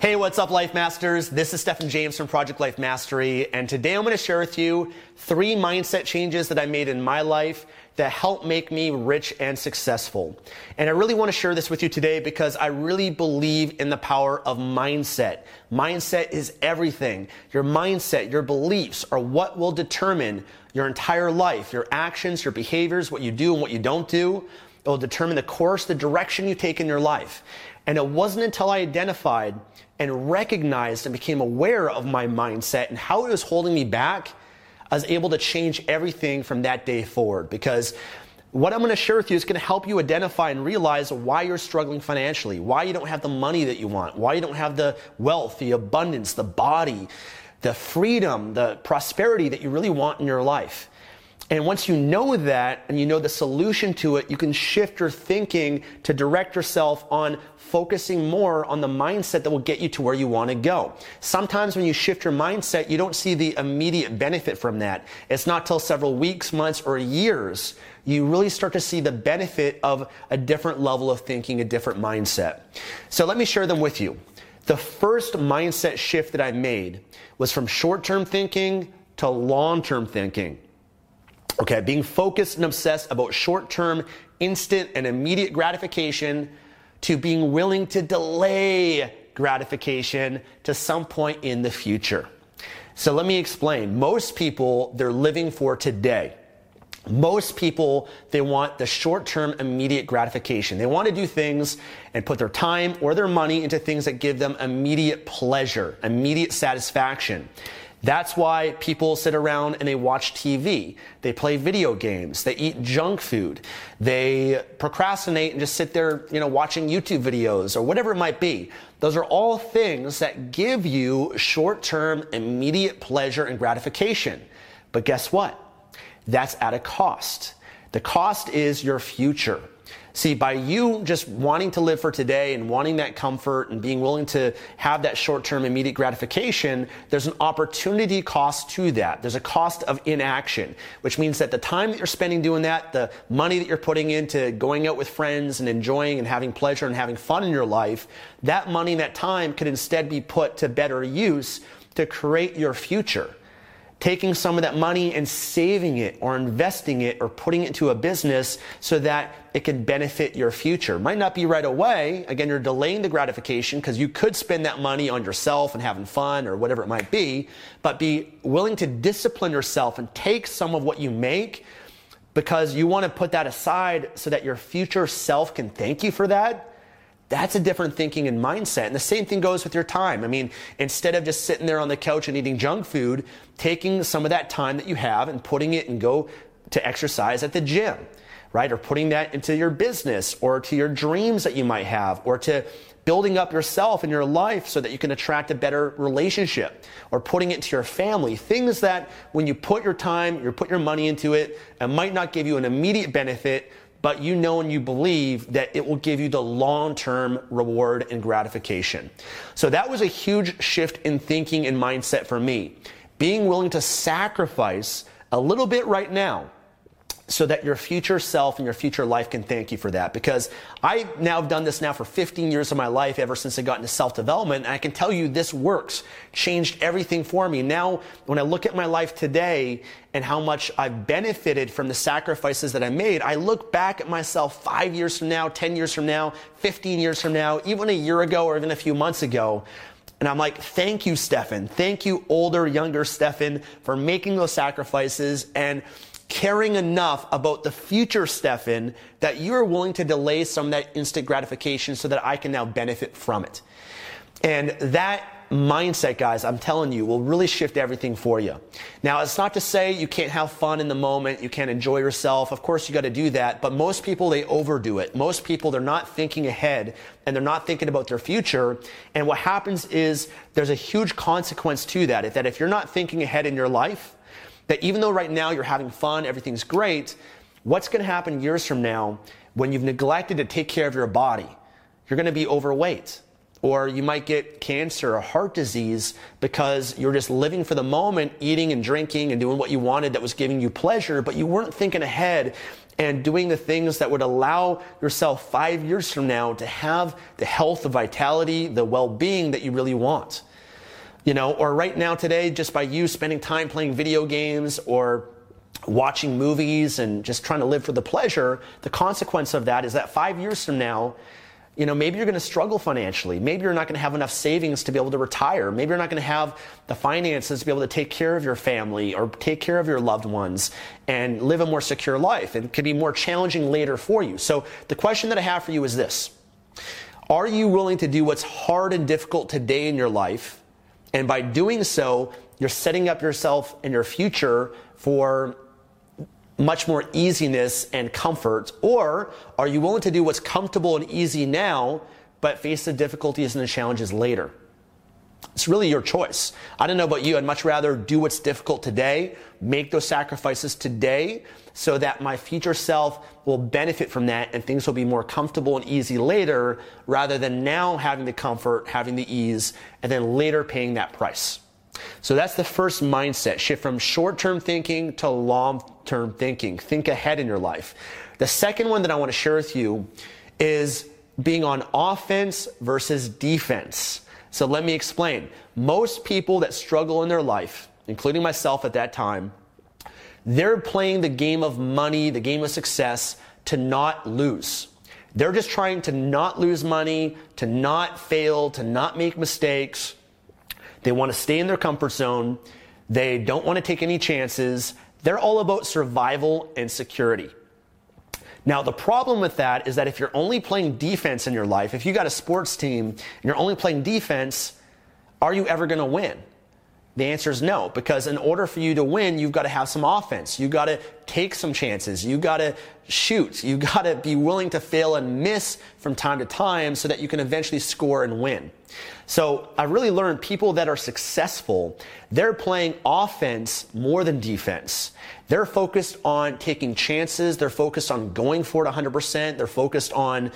Hey, what's up, Life Masters? This is Stefan James from Project Life Mastery, and today I'm going to share with you three mindset changes that I made in my life that help make me rich and successful. And I really want to share this with you today because I really believe in the power of mindset. Mindset is everything. Your mindset, your beliefs are what will determine your entire life, your actions, your behaviors, what you do and what you don't do. It will determine the course, the direction you take in your life. And it wasn't until I identified and recognized and became aware of my mindset and how it was holding me back, I was able to change everything from that day forward. Because what I'm going to share with you is going to help you identify and realize why you're struggling financially, why you don't have the money that you want, why you don't have the wealth, the abundance, the body, the freedom, the prosperity that you really want in your life. And once you know that and you know the solution to it, you can shift your thinking to direct yourself on focusing more on the mindset that will get you to where you want to go. Sometimes when you shift your mindset, you don't see the immediate benefit from that. It's not till several weeks, months, or years you really start to see the benefit of a different level of thinking, a different mindset. So let me share them with you. The first mindset shift that I made was from short term thinking to long term thinking. Okay, being focused and obsessed about short term, instant, and immediate gratification to being willing to delay gratification to some point in the future. So let me explain. Most people, they're living for today. Most people, they want the short term immediate gratification. They want to do things and put their time or their money into things that give them immediate pleasure, immediate satisfaction. That's why people sit around and they watch TV. They play video games. They eat junk food. They procrastinate and just sit there, you know, watching YouTube videos or whatever it might be. Those are all things that give you short-term immediate pleasure and gratification. But guess what? That's at a cost. The cost is your future. See, by you just wanting to live for today and wanting that comfort and being willing to have that short term immediate gratification, there's an opportunity cost to that. There's a cost of inaction, which means that the time that you're spending doing that, the money that you're putting into going out with friends and enjoying and having pleasure and having fun in your life, that money and that time could instead be put to better use to create your future taking some of that money and saving it or investing it or putting it into a business so that it can benefit your future. Might not be right away. Again, you're delaying the gratification because you could spend that money on yourself and having fun or whatever it might be, but be willing to discipline yourself and take some of what you make because you want to put that aside so that your future self can thank you for that that's a different thinking and mindset. And the same thing goes with your time. I mean, instead of just sitting there on the couch and eating junk food, taking some of that time that you have and putting it and go to exercise at the gym, right? Or putting that into your business or to your dreams that you might have or to building up yourself and your life so that you can attract a better relationship or putting it to your family. Things that when you put your time, you put your money into it, it might not give you an immediate benefit, but you know and you believe that it will give you the long term reward and gratification. So that was a huge shift in thinking and mindset for me. Being willing to sacrifice a little bit right now so that your future self and your future life can thank you for that. Because I now have done this now for 15 years of my life, ever since I got into self development. And I can tell you this works, changed everything for me. Now, when I look at my life today and how much I've benefited from the sacrifices that I made, I look back at myself five years from now, 10 years from now, 15 years from now, even a year ago or even a few months ago. And I'm like, thank you, Stefan. Thank you, older, younger Stefan, for making those sacrifices and caring enough about the future, Stefan, that you are willing to delay some of that instant gratification so that I can now benefit from it. And that mindset, guys, I'm telling you, will really shift everything for you. Now, it's not to say you can't have fun in the moment, you can't enjoy yourself. Of course, you got to do that. But most people, they overdo it. Most people, they're not thinking ahead and they're not thinking about their future. And what happens is there's a huge consequence to that. That if you're not thinking ahead in your life, that even though right now you're having fun, everything's great, what's going to happen years from now when you've neglected to take care of your body? You're going to be overweight. Or you might get cancer or heart disease because you're just living for the moment, eating and drinking and doing what you wanted that was giving you pleasure, but you weren't thinking ahead and doing the things that would allow yourself five years from now to have the health, the vitality, the well being that you really want you know, or right now today, just by you spending time playing video games or watching movies and just trying to live for the pleasure, the consequence of that is that five years from now, you know, maybe you're going to struggle financially. Maybe you're not going to have enough savings to be able to retire. Maybe you're not going to have the finances to be able to take care of your family or take care of your loved ones and live a more secure life. It could be more challenging later for you. So the question that I have for you is this. Are you willing to do what's hard and difficult today in your life and by doing so, you're setting up yourself and your future for much more easiness and comfort? Or are you willing to do what's comfortable and easy now, but face the difficulties and the challenges later? It's really your choice. I don't know about you. I'd much rather do what's difficult today, make those sacrifices today, so that my future self will benefit from that and things will be more comfortable and easy later, rather than now having the comfort, having the ease, and then later paying that price. So that's the first mindset shift from short term thinking to long term thinking. Think ahead in your life. The second one that I want to share with you is being on offense versus defense. So let me explain. Most people that struggle in their life, including myself at that time, they're playing the game of money, the game of success to not lose. They're just trying to not lose money, to not fail, to not make mistakes. They want to stay in their comfort zone. They don't want to take any chances. They're all about survival and security. Now, the problem with that is that if you're only playing defense in your life, if you got a sports team and you're only playing defense, are you ever going to win? The answer is no, because in order for you to win, you've got to have some offense. You've got to take some chances. You've got to shoot. You've got to be willing to fail and miss from time to time so that you can eventually score and win. So I really learned people that are successful, they're playing offense more than defense. They're focused on taking chances. They're focused on going for it 100%. They're focused on,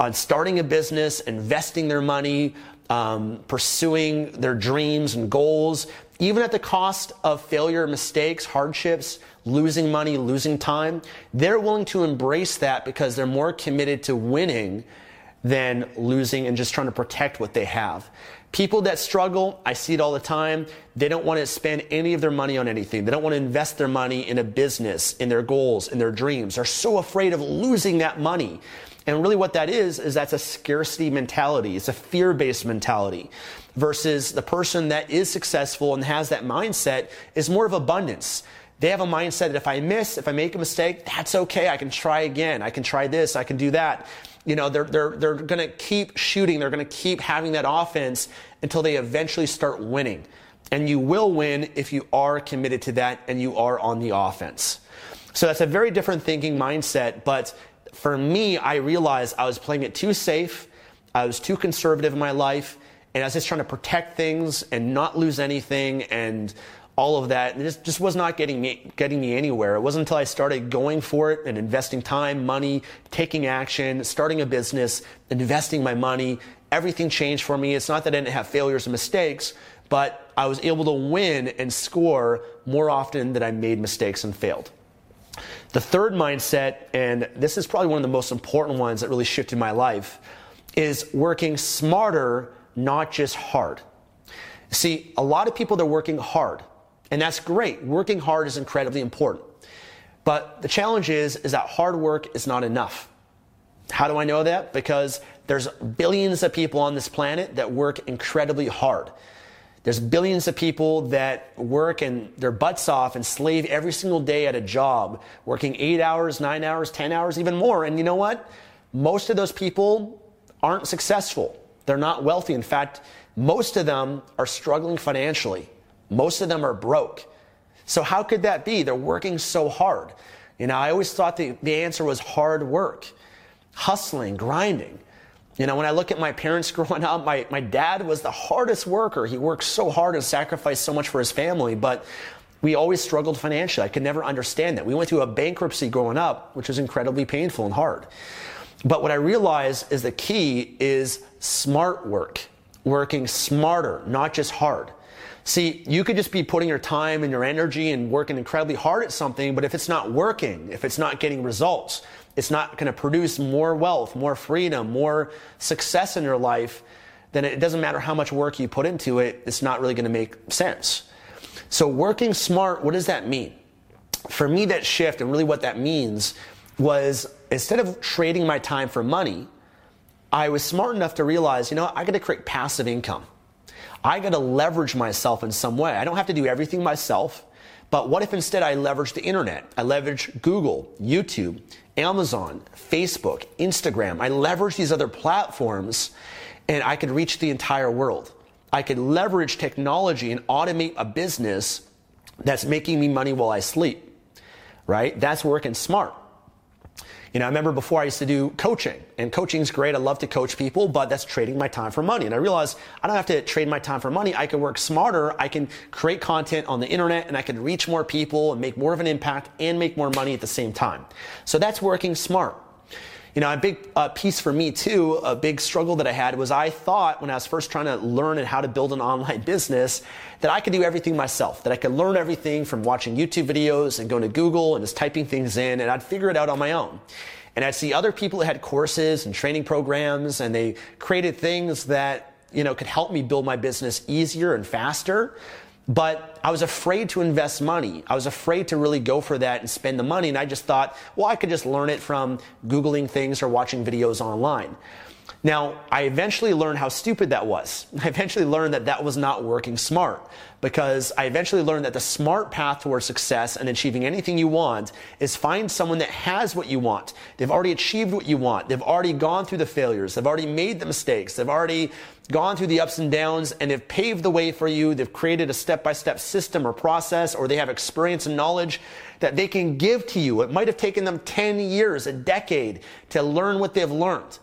on starting a business, investing their money, um, pursuing their dreams and goals, even at the cost of failure, mistakes, hardships, losing money, losing time. They're willing to embrace that because they're more committed to winning than losing and just trying to protect what they have. People that struggle, I see it all the time. They don't want to spend any of their money on anything. They don't want to invest their money in a business, in their goals, in their dreams. They're so afraid of losing that money. And really what that is, is that's a scarcity mentality. It's a fear-based mentality versus the person that is successful and has that mindset is more of abundance. They have a mindset that if I miss, if I make a mistake, that's okay. I can try again. I can try this. I can do that you know, they're, they're, they're going to keep shooting. They're going to keep having that offense until they eventually start winning. And you will win if you are committed to that and you are on the offense. So that's a very different thinking mindset. But for me, I realized I was playing it too safe. I was too conservative in my life. And I was just trying to protect things and not lose anything and all of that. And it just, just was not getting me, getting me anywhere. It wasn't until I started going for it and investing time, money, taking action, starting a business, investing my money. Everything changed for me. It's not that I didn't have failures and mistakes, but I was able to win and score more often than I made mistakes and failed. The third mindset, and this is probably one of the most important ones that really shifted my life, is working smarter, not just hard. See, a lot of people they're working hard, and that's great. Working hard is incredibly important. But the challenge is is that hard work is not enough. How do I know that? Because there's billions of people on this planet that work incredibly hard. There's billions of people that work and their butts off and slave every single day at a job, working eight hours, nine hours, 10 hours, even more. And you know what? Most of those people aren't successful. They're not wealthy. In fact, most of them are struggling financially. Most of them are broke. So how could that be? They're working so hard. You know, I always thought the, the answer was hard work, hustling, grinding. You know, when I look at my parents growing up, my, my dad was the hardest worker. He worked so hard and sacrificed so much for his family, but we always struggled financially. I could never understand that. We went through a bankruptcy growing up, which was incredibly painful and hard. But what I realized is the key is smart work, working smarter, not just hard. See, you could just be putting your time and your energy and working incredibly hard at something, but if it's not working, if it's not getting results, it's not going to produce more wealth, more freedom, more success in your life, then it doesn't matter how much work you put into it, it's not really going to make sense. So, working smart, what does that mean? For me, that shift and really what that means was instead of trading my time for money, I was smart enough to realize, you know, I got to create passive income. I got to leverage myself in some way. I don't have to do everything myself. But what if instead I leverage the internet? I leverage Google, YouTube, Amazon, Facebook, Instagram. I leverage these other platforms and I could reach the entire world. I could leverage technology and automate a business that's making me money while I sleep, right? That's working smart. You know, I remember before I used to do coaching, and coaching's great. I love to coach people, but that's trading my time for money. And I realized I don't have to trade my time for money. I can work smarter. I can create content on the internet and I can reach more people and make more of an impact and make more money at the same time. So that's working smart. You know, a big uh, piece for me too, a big struggle that I had was I thought when I was first trying to learn and how to build an online business that I could do everything myself, that I could learn everything from watching YouTube videos and going to Google and just typing things in and I'd figure it out on my own. And I'd see other people that had courses and training programs and they created things that, you know, could help me build my business easier and faster. But I was afraid to invest money. I was afraid to really go for that and spend the money. And I just thought, well, I could just learn it from Googling things or watching videos online. Now, I eventually learned how stupid that was. I eventually learned that that was not working smart because I eventually learned that the smart path towards success and achieving anything you want is find someone that has what you want. They've already achieved what you want. They've already gone through the failures. They've already made the mistakes. They've already gone through the ups and downs and they've paved the way for you. They've created a step by step system or process or they have experience and knowledge that they can give to you. It might have taken them 10 years, a decade to learn what they've learned.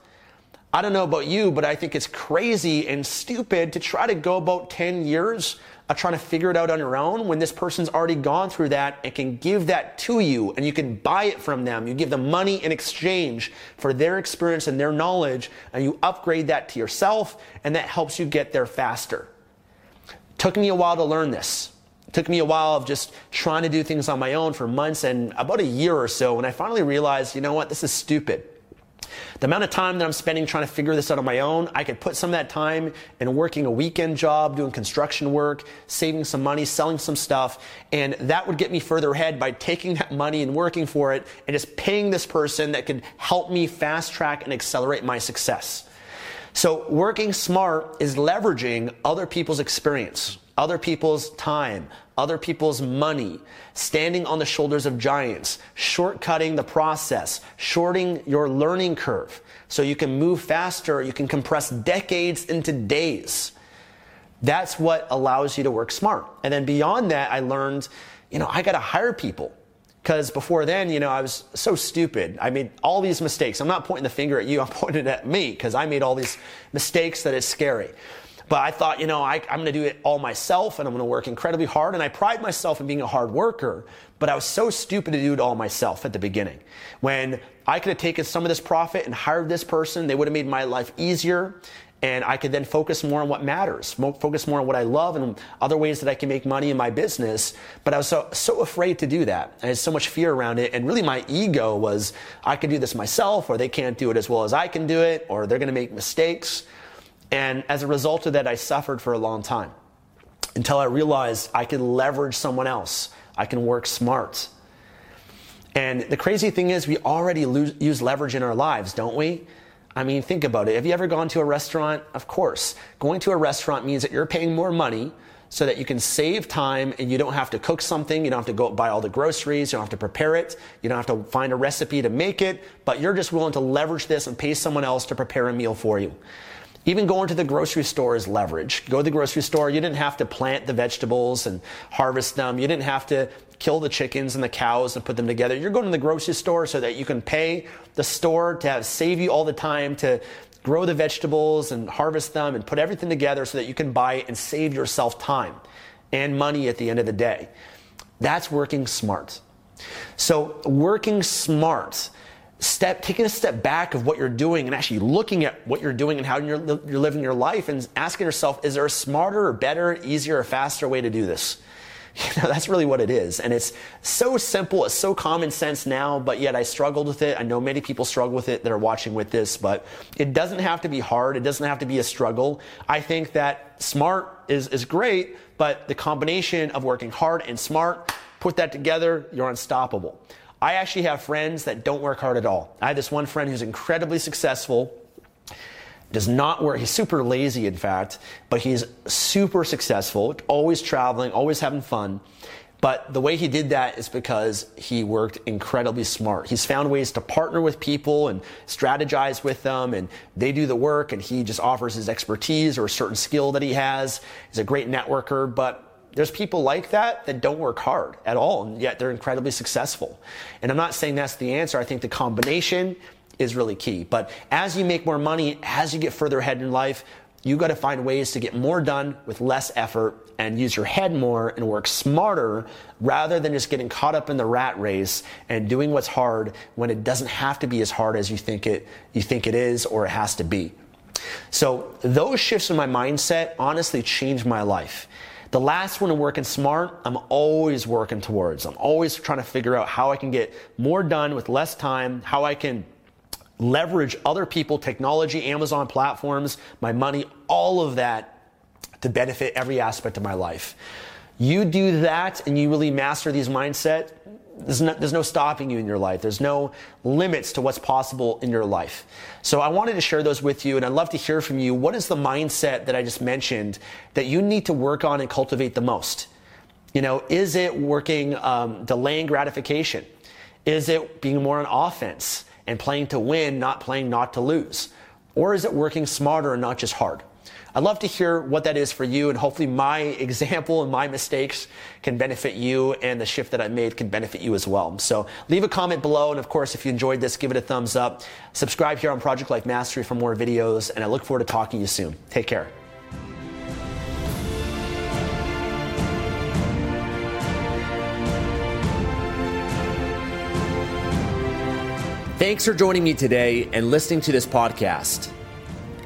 I don't know about you, but I think it's crazy and stupid to try to go about 10 years of trying to figure it out on your own when this person's already gone through that and can give that to you and you can buy it from them. You give them money in exchange for their experience and their knowledge and you upgrade that to yourself and that helps you get there faster. Took me a while to learn this. Took me a while of just trying to do things on my own for months and about a year or so when I finally realized, you know what, this is stupid. The amount of time that I'm spending trying to figure this out on my own, I could put some of that time in working a weekend job, doing construction work, saving some money, selling some stuff, and that would get me further ahead by taking that money and working for it and just paying this person that could help me fast track and accelerate my success. So working smart is leveraging other people's experience, other people's time, other people's money, standing on the shoulders of giants, shortcutting the process, shorting your learning curve so you can move faster, you can compress decades into days. That's what allows you to work smart. And then beyond that, I learned, you know, I got to hire people. Because before then, you know, I was so stupid. I made all these mistakes. I'm not pointing the finger at you, I'm pointing at me because I made all these mistakes that is scary. But I thought, you know, I, am going to do it all myself and I'm going to work incredibly hard. And I pride myself in being a hard worker, but I was so stupid to do it all myself at the beginning. When I could have taken some of this profit and hired this person, they would have made my life easier and I could then focus more on what matters, focus more on what I love and other ways that I can make money in my business. But I was so, so afraid to do that. I had so much fear around it. And really my ego was, I can do this myself, or they can't do it as well as I can do it, or they're going to make mistakes. And as a result of that, I suffered for a long time until I realized I could leverage someone else. I can work smart. And the crazy thing is, we already lose, use leverage in our lives, don't we? I mean, think about it. Have you ever gone to a restaurant? Of course. Going to a restaurant means that you're paying more money so that you can save time and you don't have to cook something. You don't have to go buy all the groceries. You don't have to prepare it. You don't have to find a recipe to make it, but you're just willing to leverage this and pay someone else to prepare a meal for you. Even going to the grocery store is leverage. Go to the grocery store, you didn't have to plant the vegetables and harvest them. You didn't have to kill the chickens and the cows and put them together. You're going to the grocery store so that you can pay the store to have, save you all the time to grow the vegetables and harvest them and put everything together so that you can buy and save yourself time and money at the end of the day. That's working smart. So working smart step taking a step back of what you're doing and actually looking at what you're doing and how you're, you're living your life and asking yourself is there a smarter or better easier or faster way to do this You know, that's really what it is. And it's so simple, it's so common sense now, but yet I struggled with it. I know many people struggle with it that are watching with this, but it doesn't have to be hard. It doesn't have to be a struggle. I think that smart is, is great, but the combination of working hard and smart, put that together, you're unstoppable. I actually have friends that don't work hard at all. I have this one friend who's incredibly successful does not work. He's super lazy, in fact, but he's super successful, always traveling, always having fun. But the way he did that is because he worked incredibly smart. He's found ways to partner with people and strategize with them, and they do the work, and he just offers his expertise or a certain skill that he has. He's a great networker, but there's people like that that don't work hard at all, and yet they're incredibly successful. And I'm not saying that's the answer. I think the combination is really key. But as you make more money, as you get further ahead in life, you got to find ways to get more done with less effort and use your head more and work smarter rather than just getting caught up in the rat race and doing what's hard when it doesn't have to be as hard as you think it you think it is or it has to be. So those shifts in my mindset honestly changed my life. The last one of working smart, I'm always working towards. I'm always trying to figure out how I can get more done with less time, how I can leverage other people, technology, Amazon platforms, my money, all of that to benefit every aspect of my life. You do that and you really master these mindset, there's no, there's no, stopping you in your life. There's no limits to what's possible in your life. So I wanted to share those with you, and I'd love to hear from you. What is the mindset that I just mentioned that you need to work on and cultivate the most? You know, is it working, um, delaying gratification? Is it being more on offense? and playing to win, not playing not to lose? Or is it working smarter and not just hard? I'd love to hear what that is for you, and hopefully, my example and my mistakes can benefit you, and the shift that I made can benefit you as well. So, leave a comment below, and of course, if you enjoyed this, give it a thumbs up. Subscribe here on Project Life Mastery for more videos, and I look forward to talking to you soon. Take care. Thanks for joining me today and listening to this podcast.